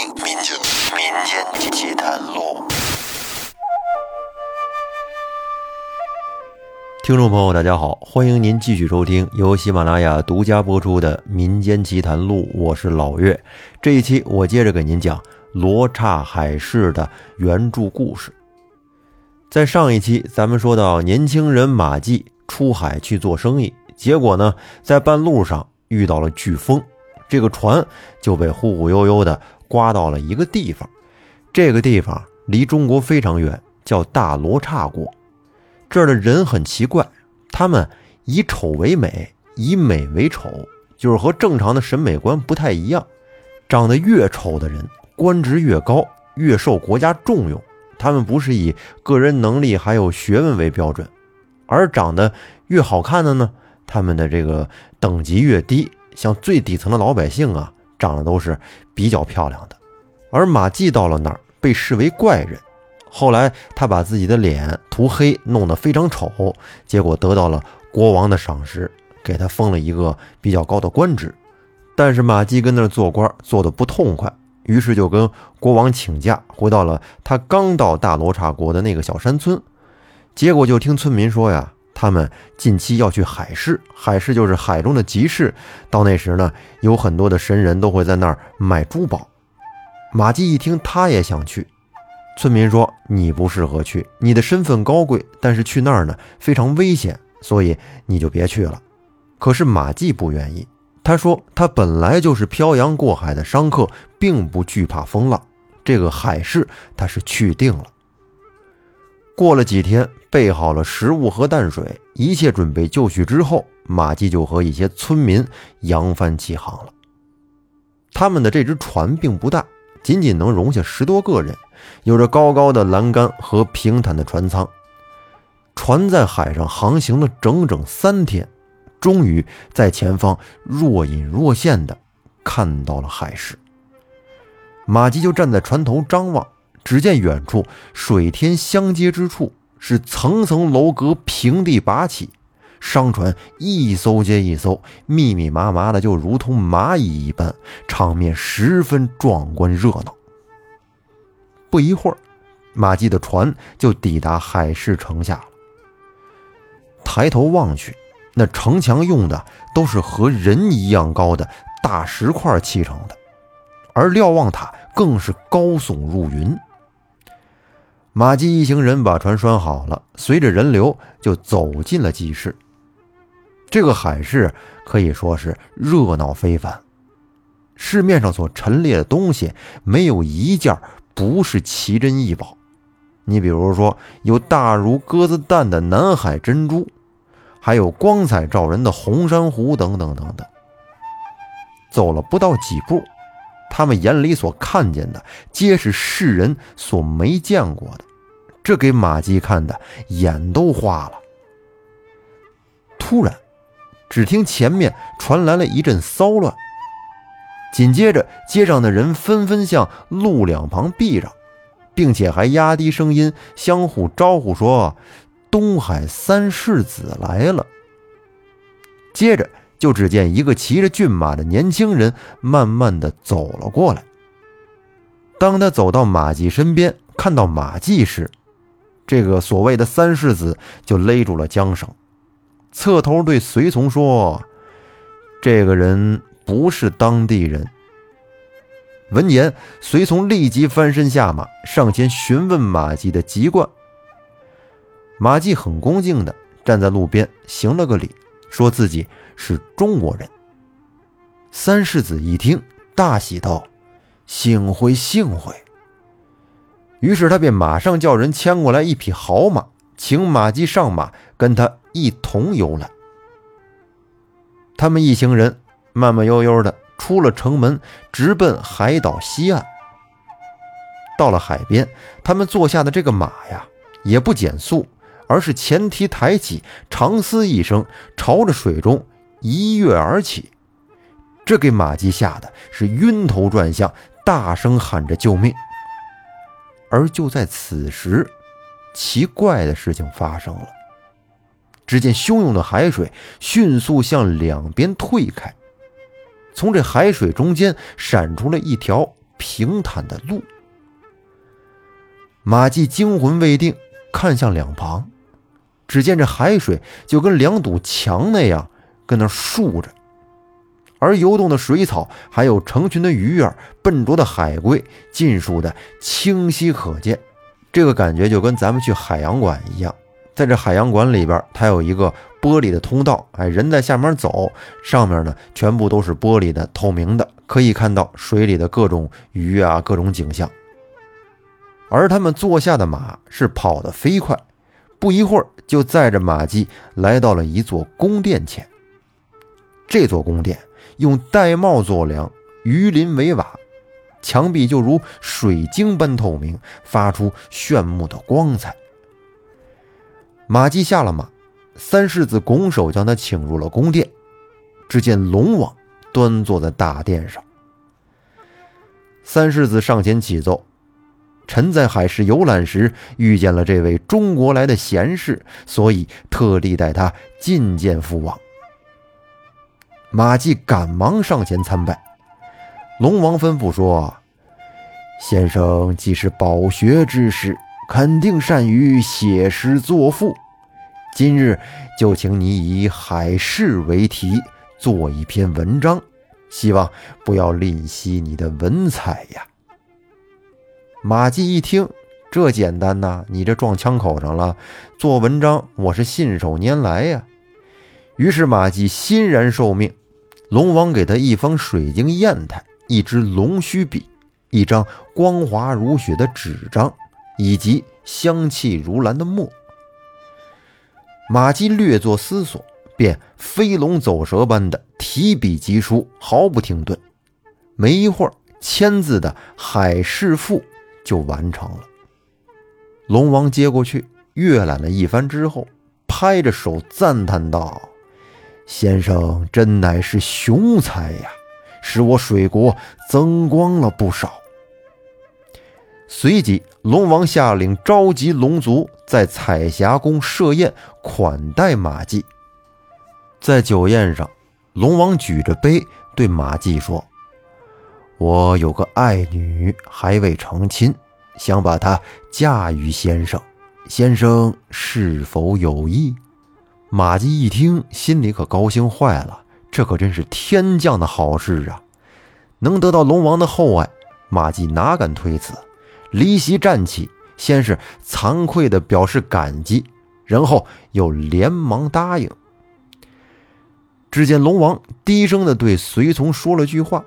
民间民间奇谈录。听众朋友，大家好，欢迎您继续收听由喜马拉雅独家播出的《民间奇谈录》，我是老岳。这一期我接着给您讲罗刹海市的原著故事。在上一期，咱们说到年轻人马季出海去做生意，结果呢，在半路上遇到了飓风。这个船就被忽忽悠悠的刮到了一个地方，这个地方离中国非常远，叫大罗刹国。这儿的人很奇怪，他们以丑为美，以美为丑，就是和正常的审美观不太一样。长得越丑的人，官职越高，越受国家重用。他们不是以个人能力还有学问为标准，而长得越好看的呢，他们的这个等级越低。像最底层的老百姓啊，长得都是比较漂亮的，而马季到了那儿被视为怪人。后来他把自己的脸涂黑，弄得非常丑，结果得到了国王的赏识，给他封了一个比较高的官职。但是马季跟那儿做官做得不痛快，于是就跟国王请假，回到了他刚到大罗刹国的那个小山村。结果就听村民说呀。他们近期要去海市，海市就是海中的集市。到那时呢，有很多的神人都会在那儿卖珠宝。马季一听，他也想去。村民说：“你不适合去，你的身份高贵，但是去那儿呢非常危险，所以你就别去了。”可是马季不愿意，他说：“他本来就是漂洋过海的商客，并不惧怕风浪。这个海市他是去定了。”过了几天。备好了食物和淡水，一切准备就绪之后，马季就和一些村民扬帆起航了。他们的这只船并不大，仅仅能容下十多个人，有着高高的栏杆和平坦的船舱。船在海上航行了整整三天，终于在前方若隐若现的看到了海市。马季就站在船头张望，只见远处水天相接之处。是层层楼阁平地拔起，商船一艘接一艘，密密麻麻的，就如同蚂蚁一般，场面十分壮观热闹。不一会儿，马季的船就抵达海市城下了。抬头望去，那城墙用的都是和人一样高的大石块砌成的，而瞭望塔更是高耸入云。马季一行人把船拴好了，随着人流就走进了集市。这个海市可以说是热闹非凡，市面上所陈列的东西没有一件不是奇珍异宝。你比如说，有大如鸽子蛋的南海珍珠，还有光彩照人的红珊瑚等等等等。走了不到几步。他们眼里所看见的，皆是世人所没见过的，这给马季看的眼都花了。突然，只听前面传来了一阵骚乱，紧接着街上的人纷纷向路两旁避让，并且还压低声音相互招呼说：“东海三世子来了。”接着。就只见一个骑着骏马的年轻人慢慢的走了过来。当他走到马季身边，看到马季时，这个所谓的三世子就勒住了缰绳，侧头对随从说：“这个人不是当地人。”闻言，随从立即翻身下马，上前询问马季的籍贯。马季很恭敬的站在路边，行了个礼，说自己。是中国人。三世子一听，大喜道：“幸会幸会。”于是他便马上叫人牵过来一匹好马，请马季上马，跟他一同游览。他们一行人慢慢悠悠的出了城门，直奔海岛西岸。到了海边，他们坐下的这个马呀，也不减速，而是前蹄抬起，长嘶一声，朝着水中。一跃而起，这给马季吓得是晕头转向，大声喊着救命。而就在此时，奇怪的事情发生了。只见汹涌的海水迅速向两边退开，从这海水中间闪出了一条平坦的路。马季惊魂未定，看向两旁，只见这海水就跟两堵墙那样，跟那竖着，而游动的水草，还有成群的鱼儿、笨拙的海龟，尽数的清晰可见。这个感觉就跟咱们去海洋馆一样，在这海洋馆里边，它有一个玻璃的通道，哎，人在下面走，上面呢全部都是玻璃的、透明的，可以看到水里的各种鱼啊、各种景象。而他们坐下的马是跑得飞快，不一会儿就载着马季来到了一座宫殿前。这座宫殿用玳瑁做梁，鱼鳞为瓦。墙壁就如水晶般透明，发出炫目的光彩。马季下了马，三世子拱手将他请入了宫殿。只见龙王端坐在大殿上。三世子上前启奏：“臣在海市游览时遇见了这位中国来的贤士，所以特地带他觐见父王。”马季赶忙上前参拜。龙王吩咐说：“先生既是饱学之士，肯定善于写诗作赋。今日就请你以海市为题，做一篇文章，希望不要吝惜你的文采呀。”马季一听，这简单呐，你这撞枪口上了。做文章，我是信手拈来呀。于是马季欣然受命，龙王给他一方水晶砚台。一支龙须笔，一张光滑如雪的纸张，以及香气如兰的墨。马季略作思索，便飞龙走蛇般的提笔疾书，毫不停顿。没一会儿，签字的《海市赋》就完成了。龙王接过去，阅览了一番之后，拍着手赞叹道：“先生真乃是雄才呀！”使我水国增光了不少。随即，龙王下令召集龙族，在彩霞宫设宴款待马季。在酒宴上，龙王举着杯对马季说：“我有个爱女还未成亲，想把她嫁于先生，先生是否有意？”马季一听，心里可高兴坏了。这可真是天降的好事啊！能得到龙王的厚爱，马季哪敢推辞？离席站起，先是惭愧地表示感激，然后又连忙答应。只见龙王低声地对随从说了句话，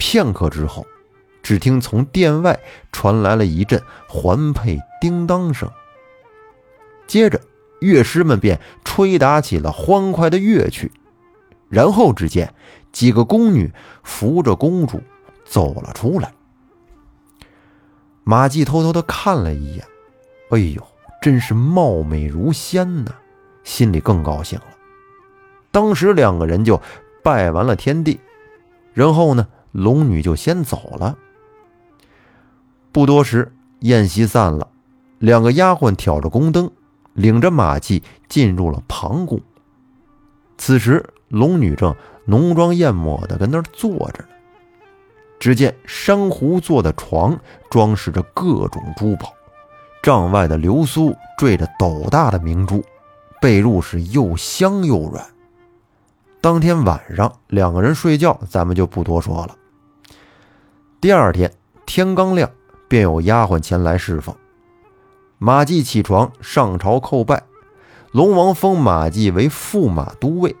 片刻之后，只听从殿外传来了一阵环佩叮当声，接着乐师们便吹打起了欢快的乐曲。然后只见几个宫女扶着公主走了出来。马季偷偷的看了一眼，哎呦，真是貌美如仙呐，心里更高兴了。当时两个人就拜完了天地，然后呢，龙女就先走了。不多时，宴席散了，两个丫鬟挑着宫灯，领着马季进入了旁宫。此时。龙女正浓妆艳抹的跟那儿坐着呢。只见珊瑚做的床装饰着各种珠宝，帐外的流苏缀着斗大的明珠，被褥是又香又软。当天晚上两个人睡觉，咱们就不多说了。第二天天刚亮，便有丫鬟前来侍奉。马季起床上朝叩拜，龙王封马季为驸马都尉。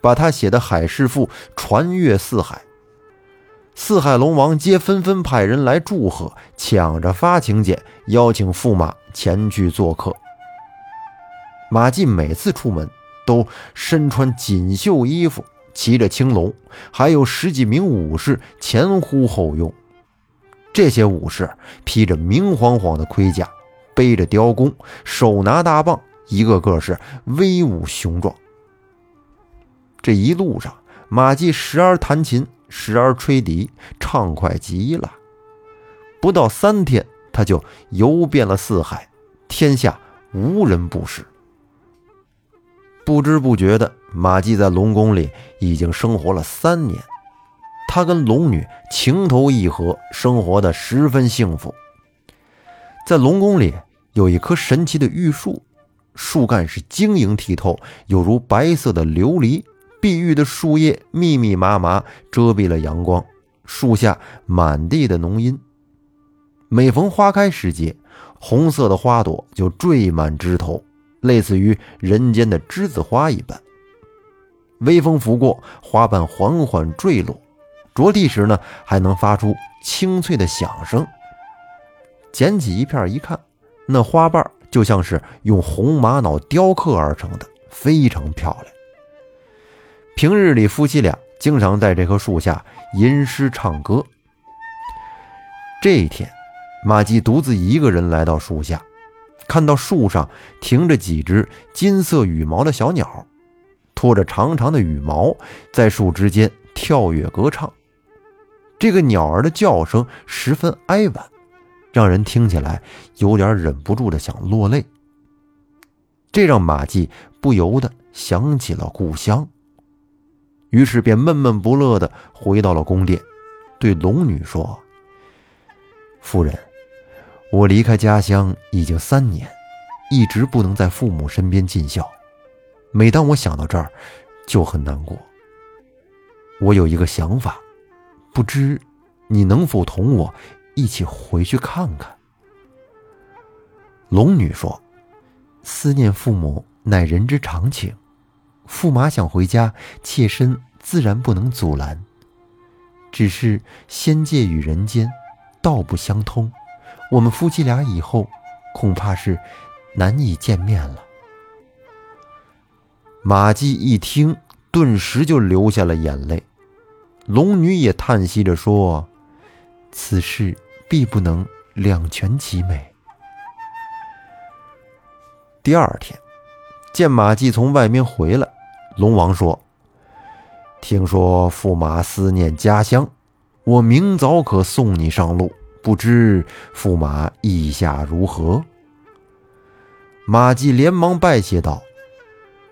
把他写的《海市赋》传阅四海，四海龙王皆纷纷派人来祝贺，抢着发请柬，邀请驸马前去做客。马季每次出门都身穿锦绣衣服，骑着青龙，还有十几名武士前呼后拥。这些武士披着明晃晃的盔甲，背着雕弓，手拿大棒，一个个是威武雄壮。这一路上，马季时而弹琴，时而吹笛，畅快极了。不到三天，他就游遍了四海，天下无人不识。不知不觉的，马季在龙宫里已经生活了三年。他跟龙女情投意合，生活的十分幸福。在龙宫里有一棵神奇的玉树，树干是晶莹剔透，有如白色的琉璃。碧玉的树叶密密麻麻遮蔽了阳光，树下满地的浓荫。每逢花开时节，红色的花朵就缀满枝头，类似于人间的栀子花一般。微风拂过，花瓣缓缓坠落，着地时呢，还能发出清脆的响声。捡起一片一看，那花瓣就像是用红玛瑙雕刻而成的，非常漂亮。平日里，夫妻俩经常在这棵树下吟诗唱歌。这一天，马季独自一个人来到树下，看到树上停着几只金色羽毛的小鸟，拖着长长的羽毛在树枝间跳跃歌唱。这个鸟儿的叫声十分哀婉，让人听起来有点忍不住的想落泪。这让马季不由得想起了故乡。于是便闷闷不乐地回到了宫殿，对龙女说：“夫人，我离开家乡已经三年，一直不能在父母身边尽孝。每当我想到这儿，就很难过。我有一个想法，不知你能否同我一起回去看看？”龙女说：“思念父母乃人之常情。”驸马想回家，妾身自然不能阻拦。只是仙界与人间道不相通，我们夫妻俩以后恐怕是难以见面了。马季一听，顿时就流下了眼泪。龙女也叹息着说：“此事必不能两全其美。”第二天。见马季从外面回来，龙王说：“听说驸马思念家乡，我明早可送你上路，不知驸马意下如何？”马季连忙拜谢道：“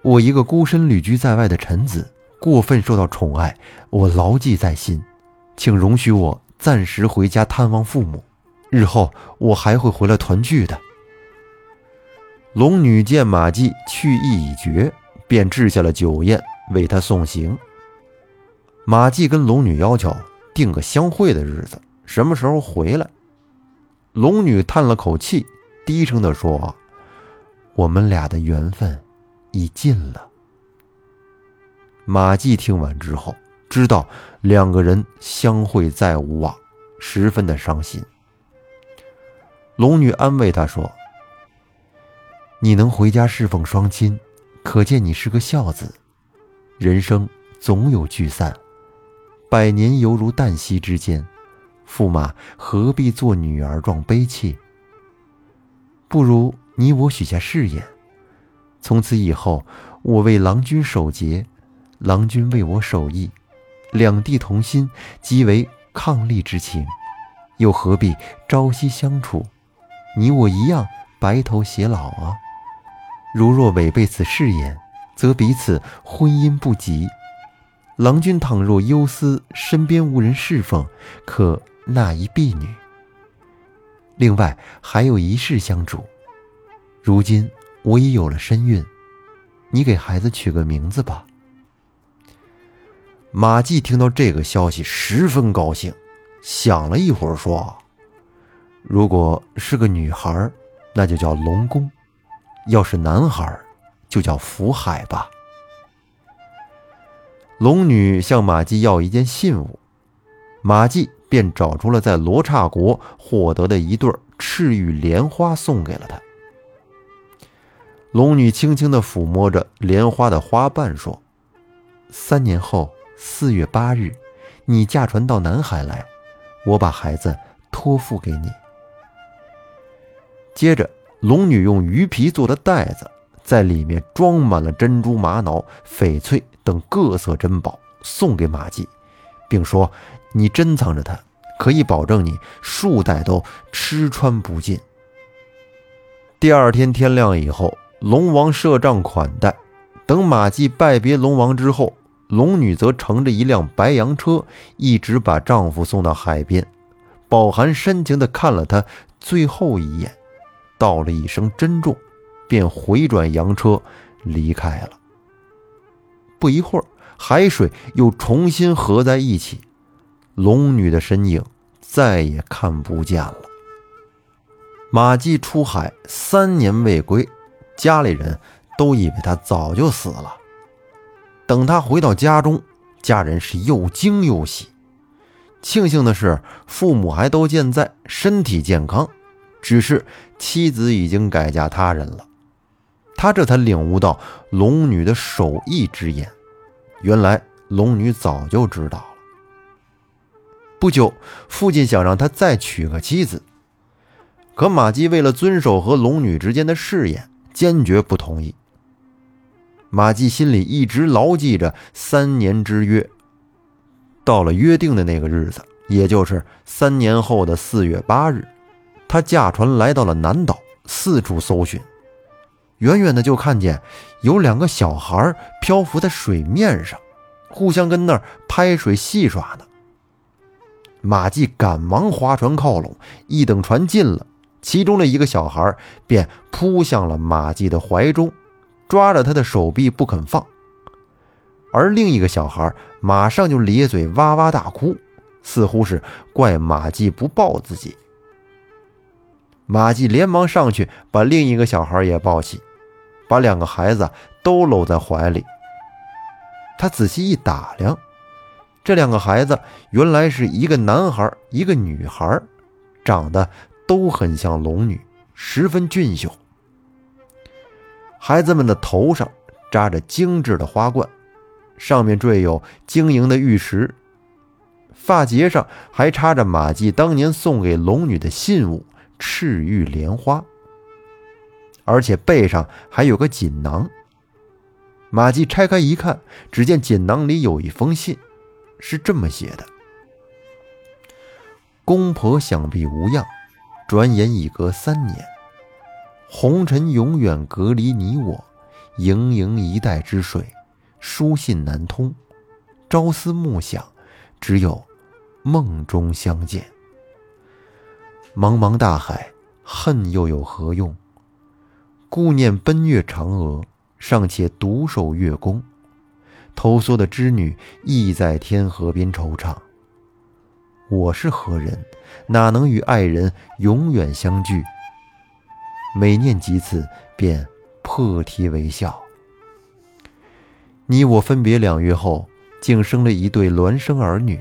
我一个孤身旅居在外的臣子，过分受到宠爱，我牢记在心，请容许我暂时回家探望父母，日后我还会回来团聚的。”龙女见马季去意已决，便置下了酒宴为他送行。马季跟龙女要求定个相会的日子，什么时候回来？龙女叹了口气，低声地说：“我们俩的缘分已尽了。”马季听完之后，知道两个人相会再无望，十分的伤心。龙女安慰他说。你能回家侍奉双亲，可见你是个孝子。人生总有聚散，百年犹如旦夕之间，驸马何必做女儿状悲戚？不如你我许下誓言，从此以后，我为郎君守节，郎君为我守义，两地同心，即为伉俪之情，又何必朝夕相处？你我一样白头偕老啊！如若违背此誓言，则彼此婚姻不吉。郎君倘若忧思身边无人侍奉，可纳一婢女。另外还有一事相嘱：如今我已有了身孕，你给孩子取个名字吧。马季听到这个消息，十分高兴，想了一会儿说：“如果是个女孩，那就叫龙宫。”要是男孩，就叫福海吧。龙女向马季要一件信物，马季便找出了在罗刹国获得的一对赤玉莲花，送给了他。龙女轻轻的抚摸着莲花的花瓣，说：“三年后四月八日，你驾船到南海来，我把孩子托付给你。”接着。龙女用鱼皮做的袋子，在里面装满了珍珠、玛瑙、翡翠等各色珍宝，送给马季，并说：“你珍藏着它，可以保证你数代都吃穿不尽。”第二天天亮以后，龙王设帐款待。等马季拜别龙王之后，龙女则乘着一辆白羊车，一直把丈夫送到海边，饱含深情地看了他最后一眼，道了一声珍重，便回转洋车离开了。不一会儿，海水又重新合在一起，龙女的身影再也看不见了。马季出海三年未归，家里人都以为他早就死了。等他回到家中，家人是又惊又喜。庆幸的是，父母还都健在，身体健康。只是妻子已经改嫁他人了。他这才领悟到龙女的手艺之言。原来龙女早就知道了。不久，父亲想让他再娶个妻子。可马季为了遵守和龙女之间的誓言，坚决不同意。马季心里一直牢记着三年之约。到了约定的那个日子，也就是三年后的四月八日，他驾船来到了南岛，四处搜寻。远远的就看见有两个小孩漂浮在水面上，互相跟那儿拍水戏耍呢。马季赶忙划船靠拢，一等船近了。其中的一个小孩便扑向了马季的怀中，抓着他的手臂不肯放，而另一个小孩马上就咧嘴哇哇大哭，似乎是怪马季不抱自己。马季连忙上去把另一个小孩也抱起，把两个孩子都搂在怀里。他仔细一打量，这两个孩子原来是一个男孩，一个女孩，长得。都很像龙女，十分俊秀。孩子们的头上扎着精致的花冠，上面缀有晶莹的玉石，发结上还插着马季当年送给龙女的信物——赤玉莲花，而且背上还有个锦囊。马季拆开一看，只见锦囊里有一封信，是这么写的：“公婆想必无恙。”转眼已隔三年，红尘永远隔离你我，盈盈一代之水，书信难通，朝思暮想，只有梦中相见。茫茫大海，恨又有何用？顾念奔月嫦娥，尚且独守月宫，偷缩的织女亦在天河边惆怅。我是何人？哪能与爱人永远相聚？每念及此，便破涕为笑。你我分别两月后，竟生了一对孪生儿女。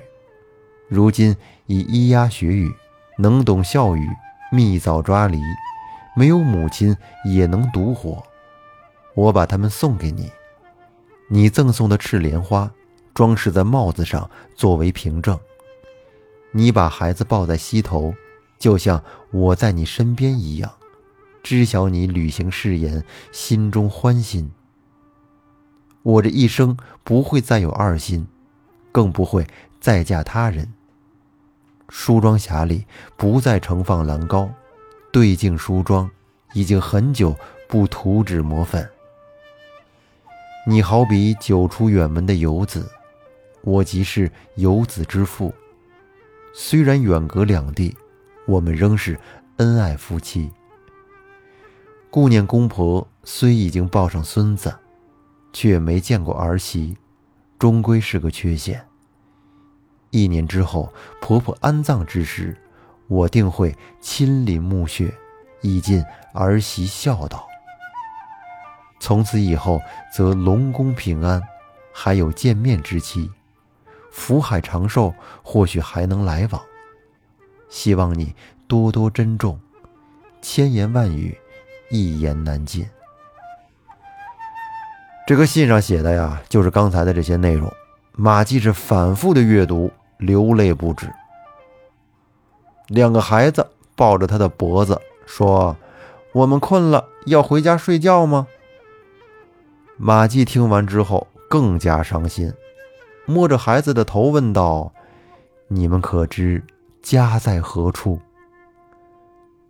如今已咿呀学语，能懂笑语，蜜枣抓梨，没有母亲也能独活。我把他们送给你，你赠送的赤莲花，装饰在帽子上，作为凭证。你把孩子抱在膝头，就像我在你身边一样，知晓你履行誓言，心中欢心。我这一生不会再有二心，更不会再嫁他人。梳妆匣里不再盛放兰膏，对镜梳妆，已经很久不涂脂抹粉。你好比久出远门的游子，我即是游子之父。虽然远隔两地，我们仍是恩爱夫妻。顾念公婆虽已经抱上孙子，却没见过儿媳，终归是个缺陷。一年之后，婆婆安葬之时，我定会亲临墓穴，以尽儿媳孝道。从此以后，则龙宫平安，还有见面之期。福海长寿，或许还能来往。希望你多多珍重，千言万语，一言难尽。这个信上写的呀，就是刚才的这些内容。马季是反复的阅读，流泪不止。两个孩子抱着他的脖子说：“我们困了，要回家睡觉吗？”马季听完之后更加伤心。摸着孩子的头问道：“你们可知家在何处？”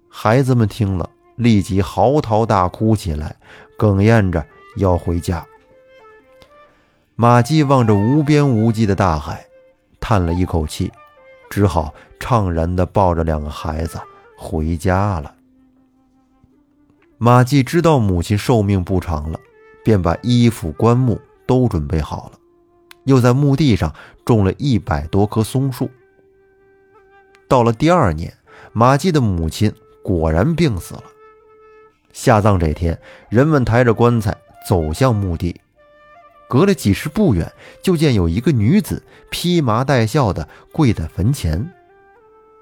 孩子们听了，立即嚎啕大哭起来，哽咽着要回家。马季望着无边无际的大海，叹了一口气，只好怅然地抱着两个孩子回家了。马季知道母亲寿命不长了，便把衣服、棺木都准备好了，又在墓地上种了一百多棵松树。到了第二年，马季的母亲果然病死了。下葬这天，人们抬着棺材走向墓地，隔了几十步远，就见有一个女子披麻戴孝的跪在坟前。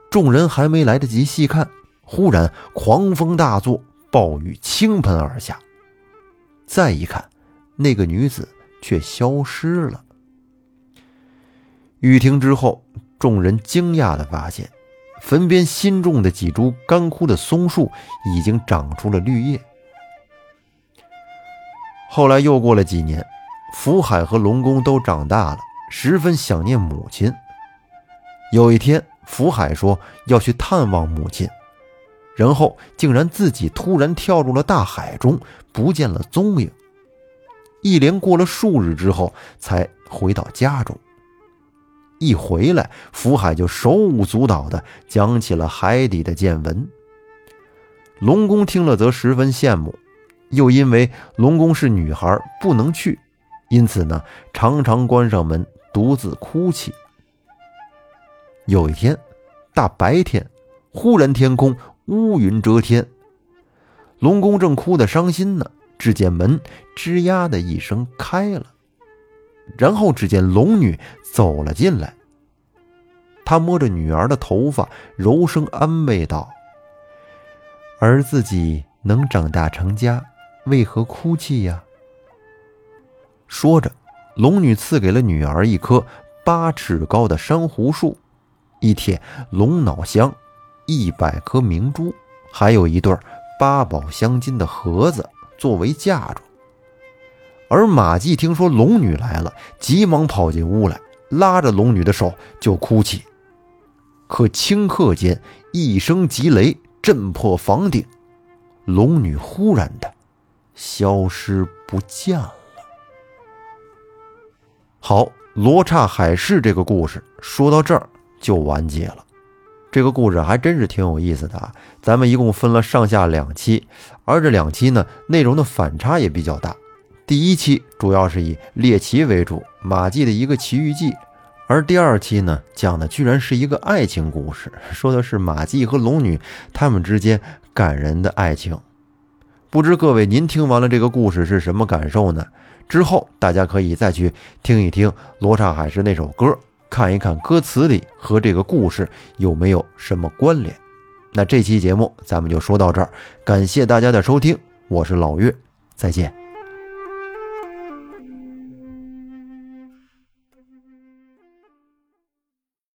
众人还没来得及细看，忽然狂风大作，暴雨倾盆而下。再一看，那个女子却消失了。雨停之后，众人惊讶地发现。坟边新种的几株干枯的松树已经长出了绿叶。后来又过了几年，福海和龙宫都长大了，十分想念母亲。有一天，福海说要去探望母亲，然后竟然自己突然跳入了大海中，不见了踪影。一连过了数日之后，才回到家中。一回来，福海就手舞足蹈地讲起了海底的见闻。龙宫听了则十分羡慕，又因为龙宫是女孩不能去，因此呢，常常关上门独自哭泣。有一天，大白天，忽然天空乌云遮天，龙宫正哭得伤心呢，只见门吱呀的一声开了。然后只见龙女走了进来，她摸着女儿的头发，柔声安慰道：“儿自己能长大成家，为何哭泣呀？”说着，龙女赐给了女儿一棵八尺高的珊瑚树，一帖龙脑香，一百颗明珠，还有一对八宝镶金的盒子作为嫁妆。而马季听说龙女来了，急忙跑进屋来，拉着龙女的手就哭泣。可顷刻间，一声急雷震破房顶，龙女忽然的消失不见了。好，罗刹海市这个故事说到这儿就完结了。这个故事还真是挺有意思的啊！咱们一共分了上下两期，而这两期呢，内容的反差也比较大。第一期主要是以猎奇为主，马季的一个奇遇记，而第二期呢，讲的居然是一个爱情故事，说的是马季和龙女他们之间感人的爱情。不知各位您听完了这个故事是什么感受呢？之后大家可以再去听一听《罗刹海市》那首歌，看一看歌词里和这个故事有没有什么关联。那这期节目咱们就说到这儿，感谢大家的收听，我是老岳，再见。